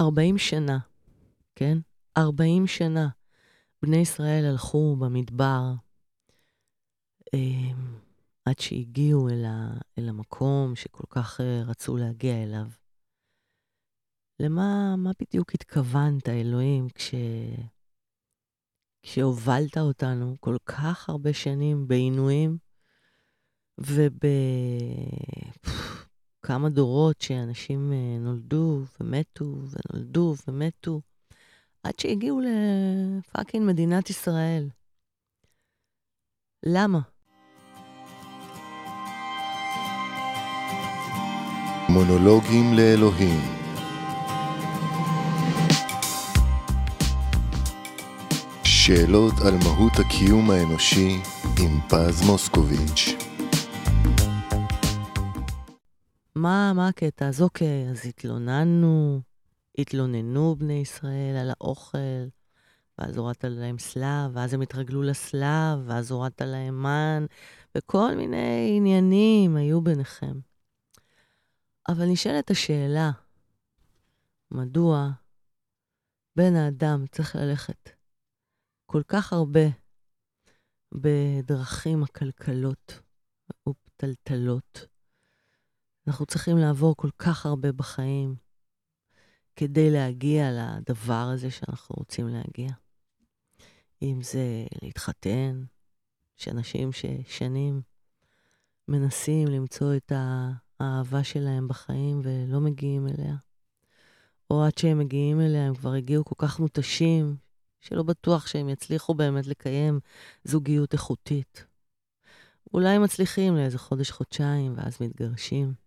40 שנה, כן? 40 שנה בני ישראל הלכו במדבר אה, עד שהגיעו אל, ה, אל המקום שכל כך אה, רצו להגיע אליו. למה מה בדיוק התכוונת, אלוהים, כש... כשהובלת אותנו כל כך הרבה שנים בעינויים ובכמה דורות שאנשים אה, נולדו ומתו ונולדו ומתו, עד שהגיעו לפאקינג מדינת ישראל. למה? מונולוגים לאלוהים שאלות על מהות הקיום האנושי עם פז מוסקוביץ'. מה, מה הקטע? אז אוקיי, אז התלוננו, התלוננו בני ישראל על האוכל, ואז הורדת להם סלב, ואז הם התרגלו לסלב, ואז הורדת להם מן, וכל מיני עניינים היו ביניכם. אבל נשאלת השאלה, מדוע בן האדם צריך ללכת כל כך הרבה בדרכים עקלקלות ופתלתלות. אנחנו צריכים לעבור כל כך הרבה בחיים כדי להגיע לדבר הזה שאנחנו רוצים להגיע. אם זה להתחתן, שאנשים ששנים מנסים למצוא את האהבה שלהם בחיים ולא מגיעים אליה, או עד שהם מגיעים אליה הם כבר הגיעו כל כך מותשים, שלא בטוח שהם יצליחו באמת לקיים זוגיות איכותית. אולי מצליחים לאיזה חודש-חודשיים ואז מתגרשים.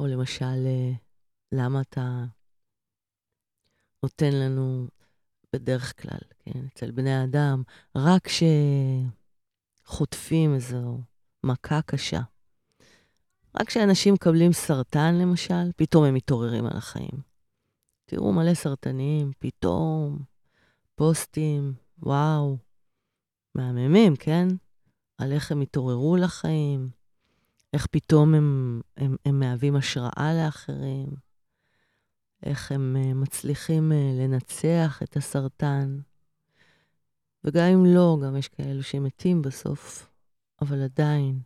או למשל, אה, למה אתה נותן לנו בדרך כלל, כן, אצל בני האדם, רק כשחוטפים איזו מכה קשה. רק כשאנשים מקבלים סרטן, למשל, פתאום הם מתעוררים על החיים. תראו מלא סרטנים, פתאום, פוסטים, וואו, מהממים, כן? על איך הם התעוררו לחיים, איך פתאום הם, הם, הם מהווים השראה לאחרים, איך הם uh, מצליחים uh, לנצח את הסרטן. וגם אם לא, גם יש כאלו שמתים בסוף, אבל עדיין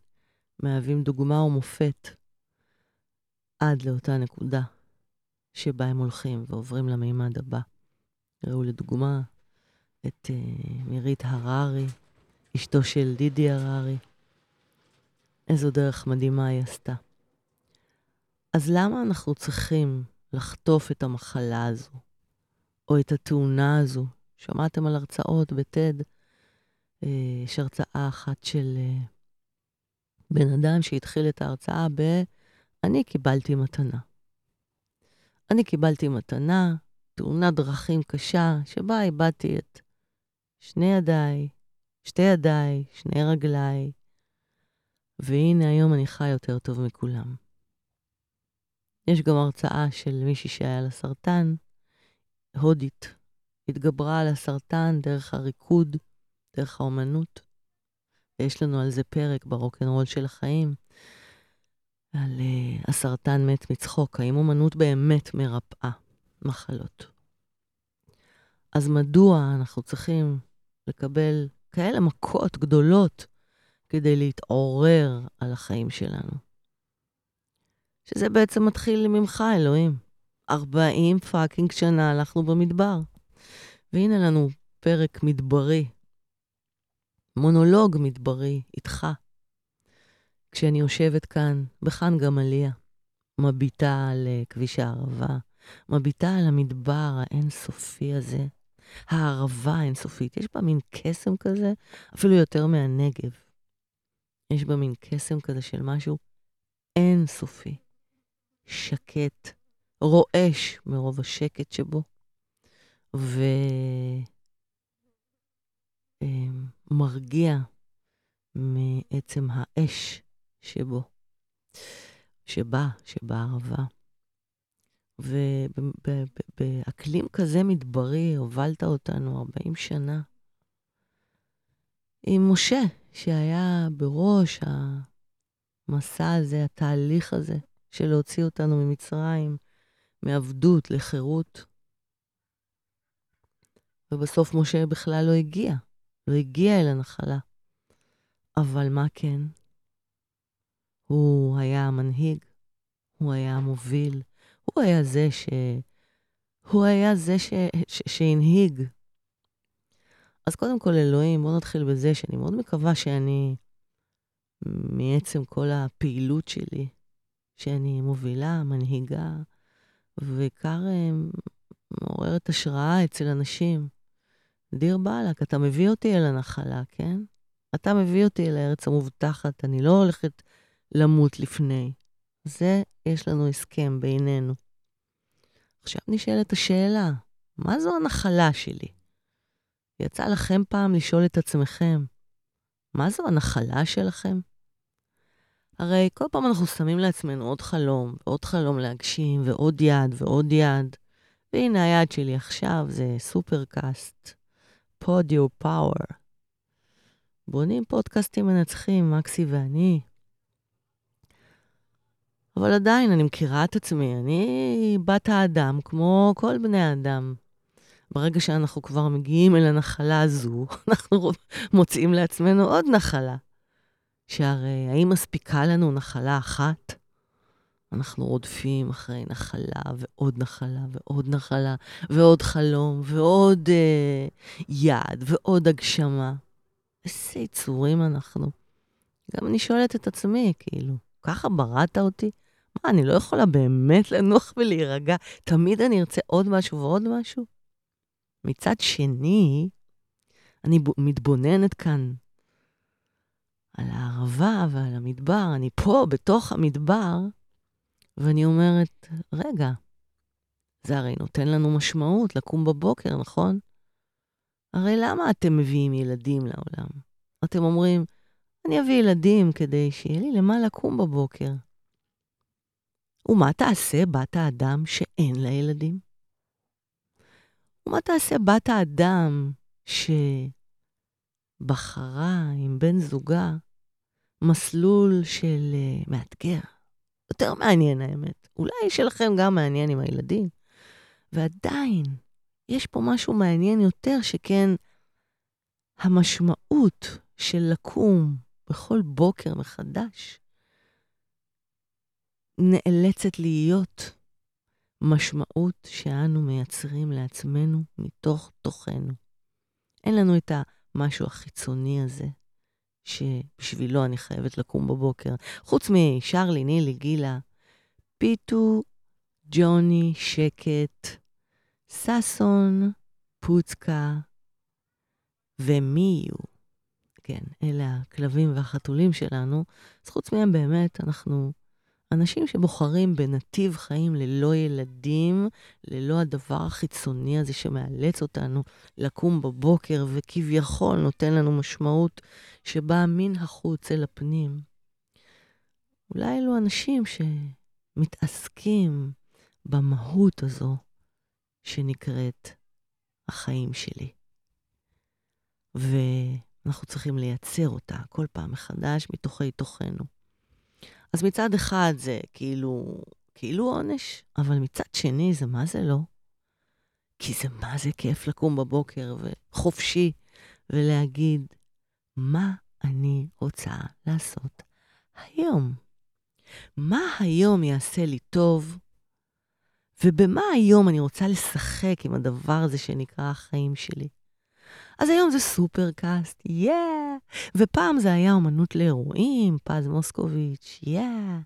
מהווים דוגמה ומופת עד לאותה נקודה. שבה הם הולכים ועוברים למימד הבא. ראו לדוגמה את uh, מירית הררי, אשתו של דידי הררי. איזו דרך מדהימה היא עשתה. אז למה אנחנו צריכים לחטוף את המחלה הזו, או את התאונה הזו? שמעתם על הרצאות בטד? אה, יש הרצאה אחת של uh, בן אדם שהתחיל את ההרצאה ב... אני קיבלתי מתנה. אני קיבלתי מתנה, תאונת דרכים קשה, שבה איבדתי את שני ידיי, שתי ידיי, שני רגליי, והנה היום אני חי יותר טוב מכולם. יש גם הרצאה של מישהי שהיה לה סרטן, הודית, התגברה על הסרטן דרך הריקוד, דרך האומנות. ויש לנו על זה פרק ברוקנרול של החיים, על uh, הסרטן מת מצחוק, האם אומנות באמת מרפאה מחלות? אז מדוע אנחנו צריכים לקבל כאלה מכות גדולות כדי להתעורר על החיים שלנו? שזה בעצם מתחיל ממך, אלוהים. 40 fucking שנה הלכנו במדבר. והנה לנו פרק מדברי, מונולוג מדברי איתך, כשאני יושבת כאן, בחאן גמליה, מביטה על אה, כביש הערבה, מביטה על המדבר האינסופי הזה, הערבה האינסופית. יש בה מין קסם כזה, אפילו יותר מהנגב. יש בה מין קסם כזה של משהו אינסופי, שקט, רועש מרוב השקט שבו, ומרגיע מעצם האש שבו, שבא, שבערבה. ובאקלים כזה מדברי הובלת אותנו 40 שנה. עם משה, שהיה בראש המסע הזה, התהליך הזה, של להוציא אותנו ממצרים, מעבדות לחירות. ובסוף משה בכלל לא הגיע, לא הגיע אל הנחלה. אבל מה כן? הוא היה המנהיג, הוא היה המוביל, הוא היה זה ש... הוא היה זה ש... ש... שהנהיג. אז קודם כל, אלוהים, בואו נתחיל בזה שאני מאוד מקווה שאני, מעצם כל הפעילות שלי, שאני מובילה, מנהיגה, ובעיקר אה, מעוררת השראה אצל אנשים. דיר באלק, אתה מביא אותי אל הנחלה, כן? אתה מביא אותי אל הארץ המובטחת, אני לא הולכת למות לפני. זה, יש לנו הסכם בינינו. עכשיו נשאלת השאלה, מה זו הנחלה שלי? יצא לכם פעם לשאול את עצמכם, מה זו הנחלה שלכם? הרי כל פעם אנחנו שמים לעצמנו עוד חלום, ועוד חלום להגשים, ועוד יד, ועוד יד. והנה היד שלי עכשיו זה סופרקאסט, פודיו פאוור. בונים פודקאסטים מנצחים, מקסי ואני. אבל עדיין, אני מכירה את עצמי, אני בת האדם כמו כל בני האדם. ברגע שאנחנו כבר מגיעים אל הנחלה הזו, אנחנו מוצאים לעצמנו עוד נחלה. שהרי האם מספיקה לנו נחלה אחת? אנחנו רודפים אחרי נחלה ועוד נחלה ועוד נחלה ועוד חלום ועוד אה, יעד ועוד הגשמה. איזה יצורים אנחנו. גם אני שואלת את עצמי, כאילו, ככה בראת אותי? מה, אני לא יכולה באמת לנוח ולהירגע? תמיד אני ארצה עוד משהו ועוד משהו? מצד שני, אני מתבוננת כאן על הערבה ועל המדבר, אני פה, בתוך המדבר, ואני אומרת, רגע, זה הרי נותן לנו משמעות לקום בבוקר, נכון? הרי למה אתם מביאים ילדים לעולם? אתם אומרים, אני אביא ילדים כדי שיהיה לי למה לקום בבוקר. ומה תעשה בת האדם שאין לה ילדים? ומה תעשה בת האדם שבחרה עם בן זוגה מסלול של uh, מאתגר? יותר מעניין האמת. אולי שלכם גם מעניין עם הילדים. ועדיין, יש פה משהו מעניין יותר, שכן המשמעות של לקום בכל בוקר מחדש נאלצת להיות משמעות שאנו מייצרים לעצמנו מתוך תוכנו. אין לנו את המשהו החיצוני הזה, שבשבילו אני חייבת לקום בבוקר. חוץ משרלי, נילי, גילה, פיטו, ג'וני, שקט, ששון, פוצקה ומיו. כן, אלה הכלבים והחתולים שלנו. אז חוץ מהם באמת, אנחנו אנשים שבוחרים בנתיב חיים ללא ילדים, ללא הדבר החיצוני הזה שמאלץ אותנו לקום בבוקר וכביכול נותן לנו משמעות שבאה מן החוץ אל הפנים. אולי אלו אנשים שמתעסקים במהות הזו שנקראת החיים שלי. ואנחנו צריכים לייצר אותה כל פעם מחדש מתוכי תוכנו. אז מצד אחד זה כאילו, כאילו עונש, אבל מצד שני זה מה זה לא? כי זה מה זה כיף לקום בבוקר וחופשי ולהגיד, מה אני רוצה לעשות היום? מה היום יעשה לי טוב? ובמה היום אני רוצה לשחק עם הדבר הזה שנקרא החיים שלי? אז היום זה סופרקאסט, יא! Yeah. ופעם זה היה אומנות לאירועים, פז מוסקוביץ', יא! Yeah.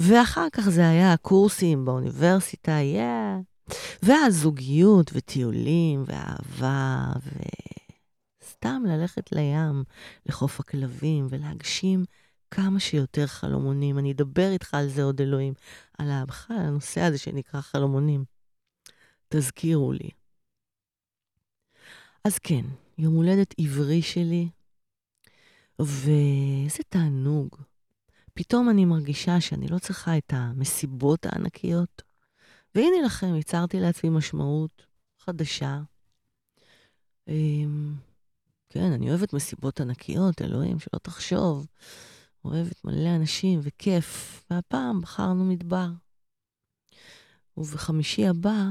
ואחר כך זה היה הקורסים באוניברסיטה, יא! Yeah. והזוגיות וטיולים ואהבה וסתם ללכת לים, לחוף הכלבים ולהגשים כמה שיותר חלומונים. אני אדבר איתך על זה עוד, אלוהים, על הנושא הזה שנקרא חלומונים. תזכירו לי. אז כן, יום הולדת עברי שלי, ואיזה תענוג. פתאום אני מרגישה שאני לא צריכה את המסיבות הענקיות. והנה לכם, יצרתי לעצמי משמעות חדשה. אמ, כן, אני אוהבת מסיבות ענקיות, אלוהים, שלא תחשוב. אוהבת מלא אנשים וכיף, והפעם בחרנו מדבר. ובחמישי הבא,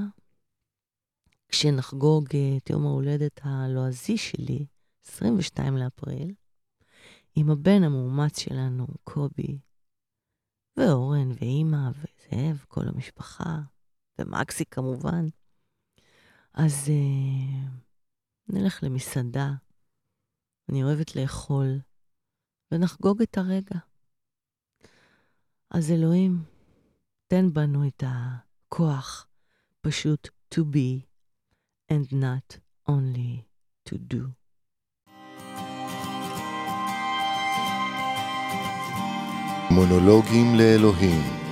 כשנחגוג את יום ההולדת הלועזי שלי, 22 לאפריל, עם הבן המאומץ שלנו, קובי, ואורן, ואימא, וזאב, כל המשפחה, ומקסי כמובן. אז uh, נלך למסעדה, אני אוהבת לאכול, ונחגוג את הרגע. אז אלוהים, תן בנו את הכוח פשוט to be and not only to do. מונולוגים לאלוהים